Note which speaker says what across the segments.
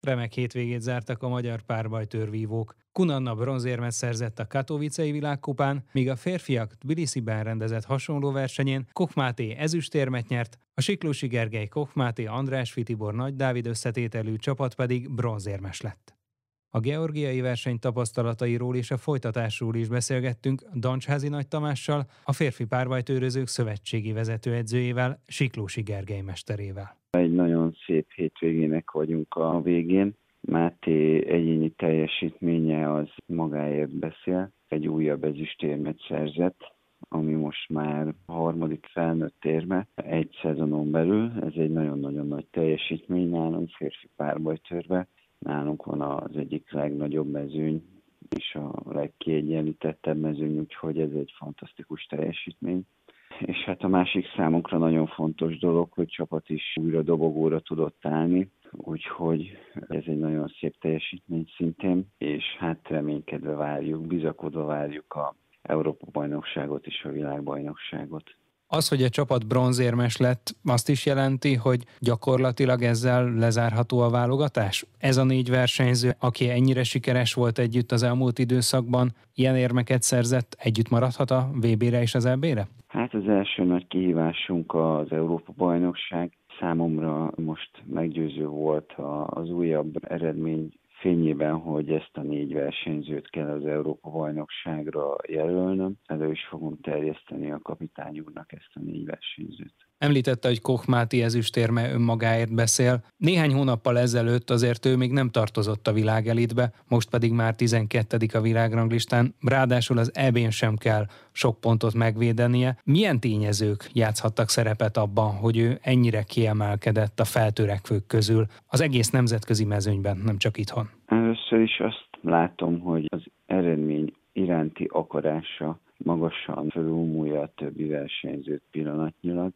Speaker 1: Remek hétvégét zártak a magyar párbajtőrvívók. Kunanna bronzérmet szerzett a Katowicei világkupán, míg a férfiak Tbilisi-ben rendezett hasonló versenyén Kochmáté ezüstérmet nyert, a Siklósi Gergely Kochmáté András Fitibor Nagy Dávid összetételű csapat pedig bronzérmes lett. A georgiai verseny tapasztalatairól és a folytatásról is beszélgettünk Dancsházi Nagy Tamással, a férfi párbajtőrözők szövetségi vezetőedzőjével, Siklósi Gergely mesterével.
Speaker 2: Hétvégének vagyunk a végén. Máté egyéni teljesítménye az magáért beszél. Egy újabb ezüstérmet szerzett, ami most már a harmadik felnőtt érme egy szezonon belül. Ez egy nagyon-nagyon nagy teljesítmény nálunk férfi párbajtörve. Nálunk van az egyik legnagyobb mezőny, és a legkiegyenlítettebb mezőny, úgyhogy ez egy fantasztikus teljesítmény. És hát a másik számunkra nagyon fontos dolog, hogy csapat is újra dobogóra tudott állni, úgyhogy ez egy nagyon szép teljesítmény szintén, és hát reménykedve várjuk, bizakodva várjuk a Európa-bajnokságot és a világbajnokságot.
Speaker 1: Az, hogy a csapat bronzérmes lett, azt is jelenti, hogy gyakorlatilag ezzel lezárható a válogatás? Ez a négy versenyző, aki ennyire sikeres volt együtt az elmúlt időszakban, ilyen érmeket szerzett, együtt maradhat a VB-re és az EB-re?
Speaker 2: Hát az első nagy kihívásunk az Európa-bajnokság. Számomra most meggyőző volt az újabb eredmény fényében, hogy ezt a négy versenyzőt kell az Európa-bajnokságra jelölnöm. Elő is fogom terjeszteni a kapitány úrnak ezt a négy versenyzőt.
Speaker 1: Említette, hogy Koch Máté ezüstérme önmagáért beszél. Néhány hónappal ezelőtt azért ő még nem tartozott a világelitbe, most pedig már 12. a világranglistán, ráadásul az EB-n sem kell sok pontot megvédenie. Milyen tényezők játszhattak szerepet abban, hogy ő ennyire kiemelkedett a feltörekvők közül az egész nemzetközi mezőnyben, nem csak itthon?
Speaker 2: Először is azt látom, hogy az eredmény iránti akarása magasan felülmúlja a többi versenyzőt pillanatnyilag,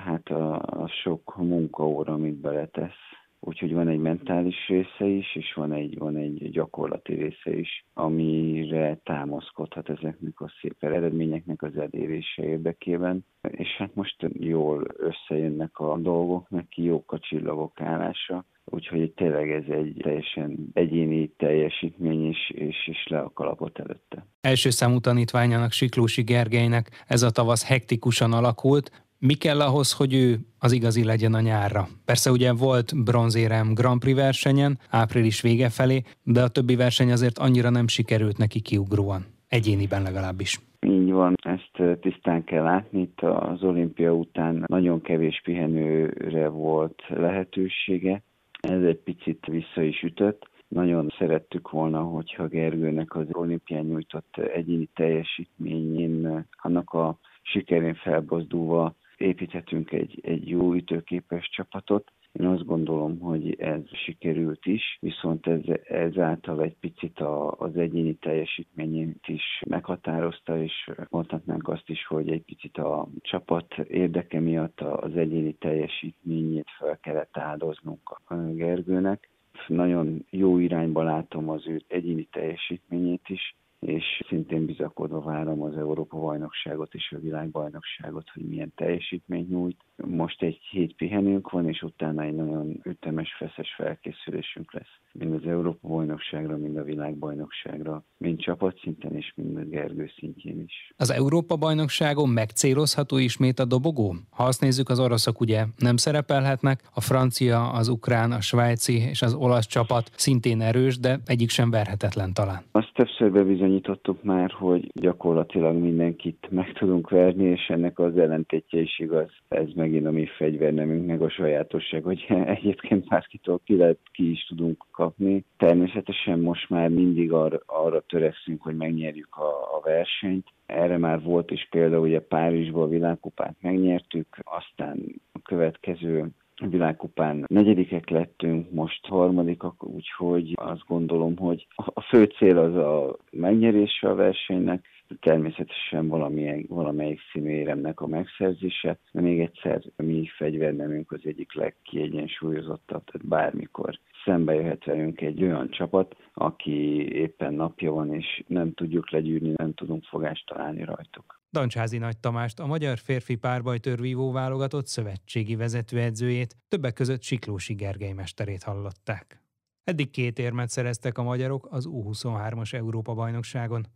Speaker 2: hát a, a sok munkaóra, amit beletesz, Úgyhogy van egy mentális része is, és van egy, van egy gyakorlati része is, amire támaszkodhat ezeknek a szép eredményeknek az elérése érdekében. És hát most jól összejönnek a dolgok, neki jók a csillagok állása, úgyhogy tényleg ez egy teljesen egyéni teljesítmény is, és, és le a kalapot előtte.
Speaker 1: Első számú tanítványának Siklósi Gergelynek ez a tavasz hektikusan alakult, mi kell ahhoz, hogy ő az igazi legyen a nyárra? Persze ugye volt bronzérem Grand Prix versenyen, április vége felé, de a többi verseny azért annyira nem sikerült neki kiugróan. Egyéniben legalábbis.
Speaker 2: Így van, ezt tisztán kell látni. Itt az olimpia után nagyon kevés pihenőre volt lehetősége. Ez egy picit vissza is ütött. Nagyon szerettük volna, hogyha Gergőnek az olimpián nyújtott egyéni teljesítményén, annak a sikerén felbozdulva építhetünk egy, egy jó ütőképes csapatot. Én azt gondolom, hogy ez sikerült is, viszont ez, ezáltal egy picit a, az egyéni teljesítményét is meghatározta, és mondhatnánk azt is, hogy egy picit a csapat érdeke miatt az egyéni teljesítményét fel kellett áldoznunk a Gergőnek. Nagyon jó irányba látom az ő egyéni teljesítményét is, és szintén bizakodva várom az Európa-bajnokságot és a világbajnokságot, hogy milyen teljesítményt nyújt. Most egy hét pihenünk van, és utána egy nagyon ütemes, feszes felkészülésünk lesz. Mind az Európa-bajnokságra, mind a világbajnokságra, mind csapatszinten és mind a Gergő szintjén is.
Speaker 1: Az Európa-bajnokságon megcélozható ismét a dobogó? Ha azt nézzük, az oroszok ugye nem szerepelhetnek, a francia, az ukrán, a svájci és az olasz csapat szintén erős, de egyik sem verhetetlen talán.
Speaker 2: Azt többször bebizonyítottuk már, hogy gyakorlatilag mindenkit meg tudunk verni, és ennek az ellentétje is igaz. Ez megint a mi fegyvernemünk, meg a sajátosság, hogy egyébként bárkitől ki, lehet, ki is tudunk kapni. Természetesen most már mindig arra, arra törekszünk, hogy megnyerjük a, a versenyt. Erre már volt is példa, ugye Párizsból a világkupát megnyertük, aztán a következő világkupán negyedikek lettünk, most harmadikak, úgyhogy azt gondolom, hogy a fő cél az a megnyerése a versenynek, természetesen valamilyen, valamelyik színéremnek a megszerzése, de még egyszer mi fegyvernemünk az egyik legkiegyensúlyozottabb, tehát bármikor szembe jöhet velünk egy olyan csapat, aki éppen napja van, és nem tudjuk legyűrni, nem tudunk fogást találni rajtuk.
Speaker 1: Dancsázi Nagy Tamást, a magyar férfi párbajtörvívó válogatott szövetségi vezetőedzőjét, többek között Siklósi Gergely mesterét hallották. Eddig két érmet szereztek a magyarok az U23-as Európa-bajnokságon.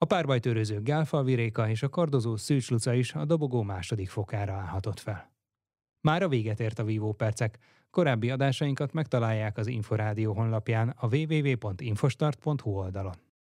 Speaker 1: A párbajtőröző Gálfalvi Réka és a kardozó Szűcs Luca is a dobogó második fokára állhatott fel. Már a véget ért a Vívó Percek. Korábbi adásainkat megtalálják az Inforádió honlapján a www.infostart.hu oldalon.